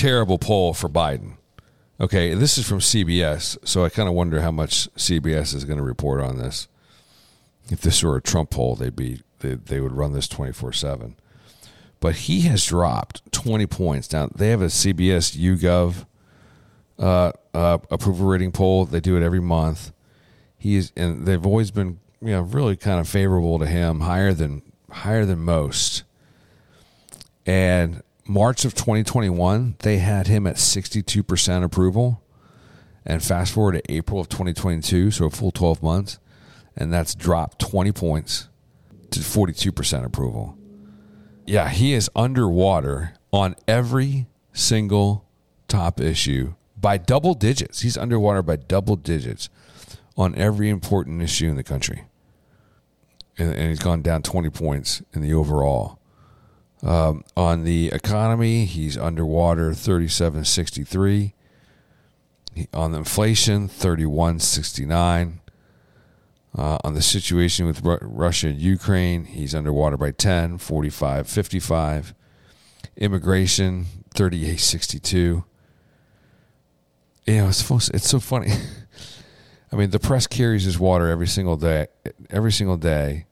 terrible poll for Biden. Okay, this is from CBS, so I kind of wonder how much CBS is going to report on this. If this were a Trump poll, they'd be they, they would run this twenty four seven. But he has dropped twenty points down. They have a CBS YouGov uh, uh, approval rating poll. They do it every month. He's and they've always been you know really kind of favorable to him, higher than higher than most. And March of 2021, they had him at 62% approval. And fast forward to April of 2022, so a full 12 months, and that's dropped 20 points to 42% approval. Yeah, he is underwater on every single top issue by double digits. He's underwater by double digits on every important issue in the country. And, and he's gone down 20 points in the overall. Um, on the economy, he's underwater 3763. On inflation, 3169. Uh, on the situation with Ru- Russia and Ukraine, he's underwater by 10, 45 55. Immigration, 3862. You know, it's, it's so funny. I mean, the press carries his water every single day. Every single day,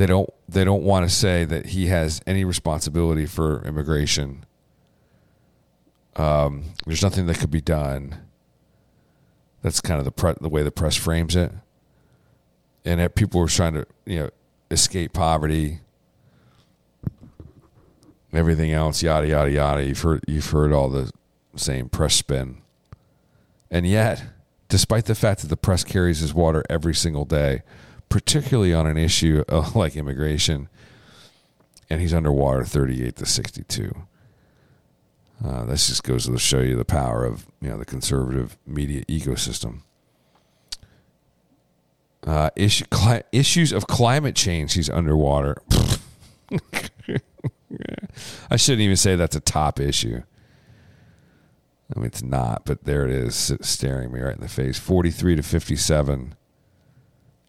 they don't they don't want to say that he has any responsibility for immigration. Um, there's nothing that could be done. That's kind of the pre- the way the press frames it, and that people were trying to you know escape poverty, everything else, yada yada yada. You've heard you've heard all the same press spin, and yet, despite the fact that the press carries his water every single day, particularly on an issue like immigration, and he's underwater 38 to 62. Uh, this just goes to show you the power of you know the conservative media ecosystem. Uh, issue, cli- issues of climate change. He's underwater. I shouldn't even say that's a top issue. I mean, it's not, but there it is, staring me right in the face. Forty-three to fifty-seven.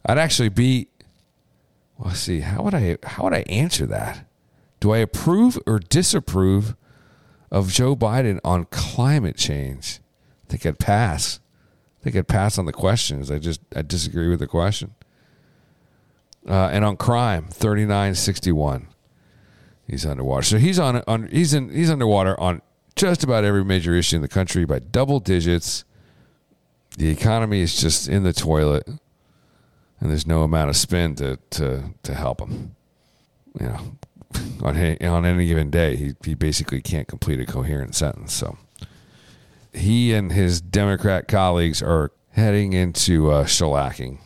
I'd actually be. Well, see. How would I? How would I answer that? Do I approve or disapprove of Joe Biden on climate change? I think I'd pass. I think I'd pass on the questions. I just I disagree with the question. Uh, and on crime, thirty nine sixty one. He's underwater. So he's on, on he's in he's underwater on just about every major issue in the country by double digits. The economy is just in the toilet, and there's no amount of spin to to to help him. You know, on any, on any given day, he he basically can't complete a coherent sentence. So he and his Democrat colleagues are heading into uh, shellacking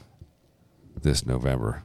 this November.